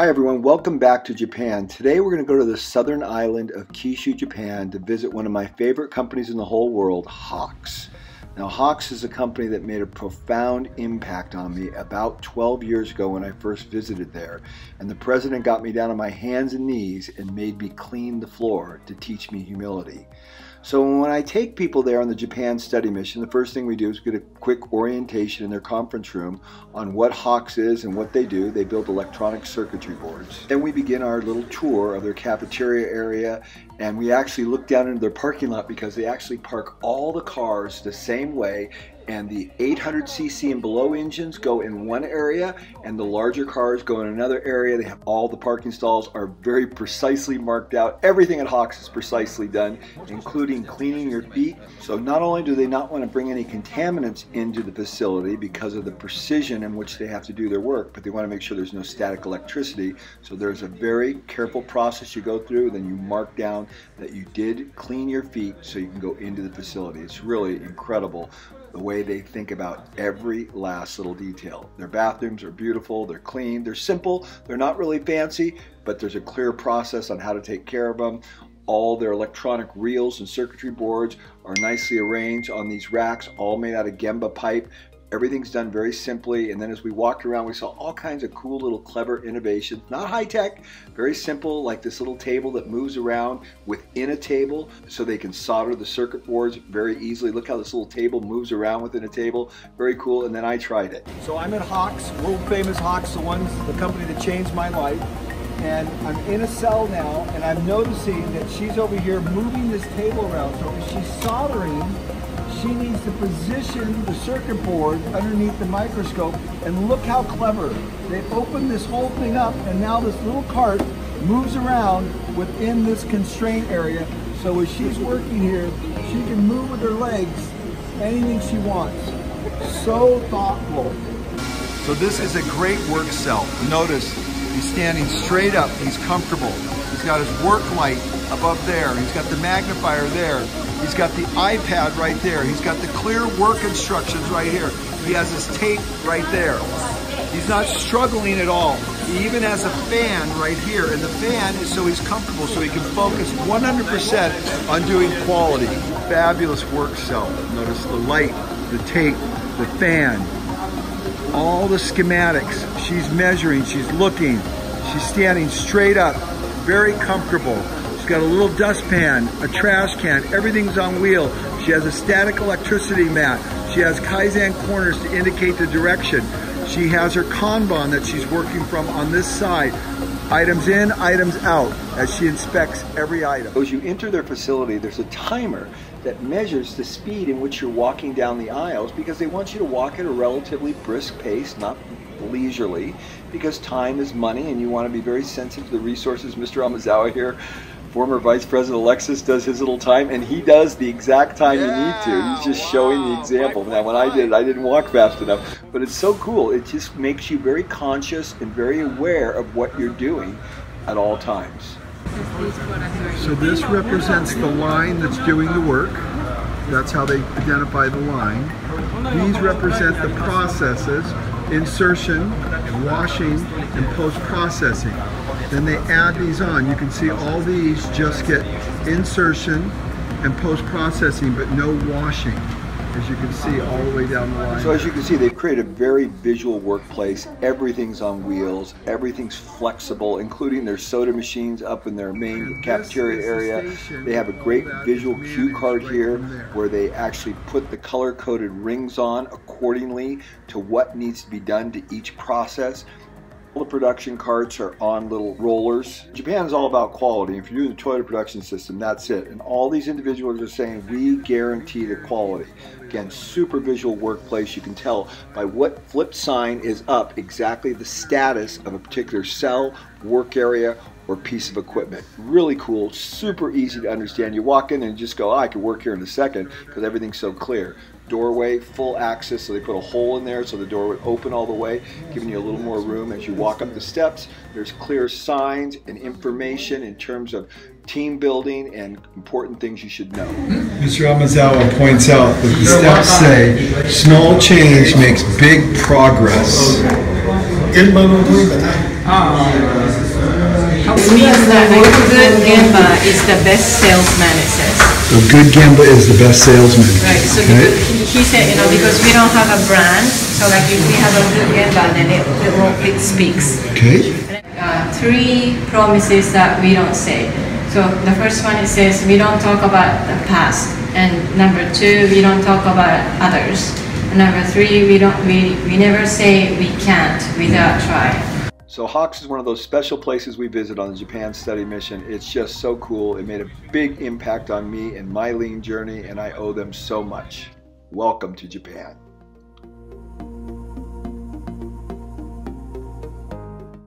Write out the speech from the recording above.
Hi everyone, welcome back to Japan. Today we're going to go to the southern island of Kyushu, Japan to visit one of my favorite companies in the whole world, Hoks. Now Hoks is a company that made a profound impact on me about 12 years ago when I first visited there. And the president got me down on my hands and knees and made me clean the floor to teach me humility. So when I take people there on the Japan study mission, the first thing we do is get a quick orientation in their conference room on what Hoks is and what they do. They build electronic circuitry boards. Then we begin our little tour of their cafeteria area and we actually look down into their parking lot because they actually park all the cars the same way and the 800cc and below engines go in one area and the larger cars go in another area. They have all the parking stalls are very precisely marked out. Everything at Hoks is precisely done, including cleaning your feet. So not only do they not want to bring any contaminants into the facility because of the precision in which they have to do their work, but they want to make sure there's no static electricity. So there's a very careful process you go through, then you mark down that you did clean your feet so you can go into the facility. It's really incredible the way they think about every last little detail. Their bathrooms are beautiful, they're clean, they're simple, they're not really fancy, but there's a clear process on how to take care of them. All their electronic reels and circuitry boards are nicely arranged on these racks, all made out of Gemba pipe. Everything's done very simply. And then as we walked around, we saw all kinds of cool little clever innovations. Not high tech, very simple, like this little table that moves around within a table so they can solder the circuit boards very easily. Look how this little table moves around within a table. Very cool. And then I tried it. So I'm at Hoks, world famous Hoks, the ones, the company that changed my life and I'm in a cell now and I'm noticing that she's over here moving this table around. So she's soldering, she needs to position the circuit board underneath the microscope and look how clever. They opened this whole thing up and now this little cart moves around within this constraint area. So as she's working here, she can move with her legs anything she wants. So thoughtful. So this is a great work cell. Notice he's standing straight up, he's comfortable. He's got his work light above there. He's got the magnifier there. He's got the iPad right there. He's got the clear work instructions right here. He has his tape right there. He's not struggling at all. He even has a fan right here, and the fan is so he's comfortable, so he can focus 100% on doing quality. Fabulous work cell. Notice the light, the tape, the fan, all the schematics. She's measuring, she's looking, she's standing straight up, very comfortable She's got a little dustpan, a trash can, everything's on wheel. She has a static electricity mat. She has Kaizen corners to indicate the direction. She has her Kanban that she's working from on this side. Items in, items out, as she inspects every item. As you enter their facility, there's a timer that measures the speed in which you're walking down the aisles because they want you to walk at a relatively brisk pace, not leisurely, because time is money and you want to be very sensitive to the resources. Mr. Amazawa here former Vice President Alexis does his little time, and he does the exact time yeah, you need to. He's just wow, showing the example. Now, when I did it, I didn't walk fast enough, but it's so cool. It just makes you very conscious and very aware of what you're doing at all times. So this represents the line that's doing the work. That's how they identify the line. These represent the processes, insertion, washing, and post-processing. Then they add these on. You can see all these just get insertion and post-processing, but no washing, as you can see all the way down the line. So as you can see, they've created a very visual workplace. Everything's on wheels. Everything's flexible, including their soda machines up in their main cafeteria area. They have a great visual cue card here where they actually put the color-coded rings on accordingly to what needs to be done to each process. All the production carts are on little rollers. Japan is all about quality. If you're doing the Toyota production system, that's it. And all these individuals are saying, we guarantee the quality. Again, super visual workplace. You can tell by what flip sign is up exactly the status of a particular cell, work area, or piece of equipment. Really cool, super easy to understand. You walk in and just go, oh, I could work here in a second because everything's so clear doorway, full access, so they put a hole in there so the door would open all the way, giving you a little more room as you walk up the steps. There's clear signs and information in terms of team building and important things you should know. Mr. Amazawa points out that the steps say small change makes big progress. It means that a good gemba is the best salesman, it says. A good Gemba is the best salesman. Right, so Okay? because, he said, you know, because we don't have a brand, so like if we have a good gemba, then it, it, will- it speaks. Okay. Uh, three promises that we don't say. So the first one it says we don't talk about the past, and number two we don't talk about others. And number three we don't we, we never say we can't without trying. So Hoks is one of those special places we visit on the Japan study mission. It's just so cool. It made a big impact on me and my lean journey, and I owe them so much. Welcome to Japan.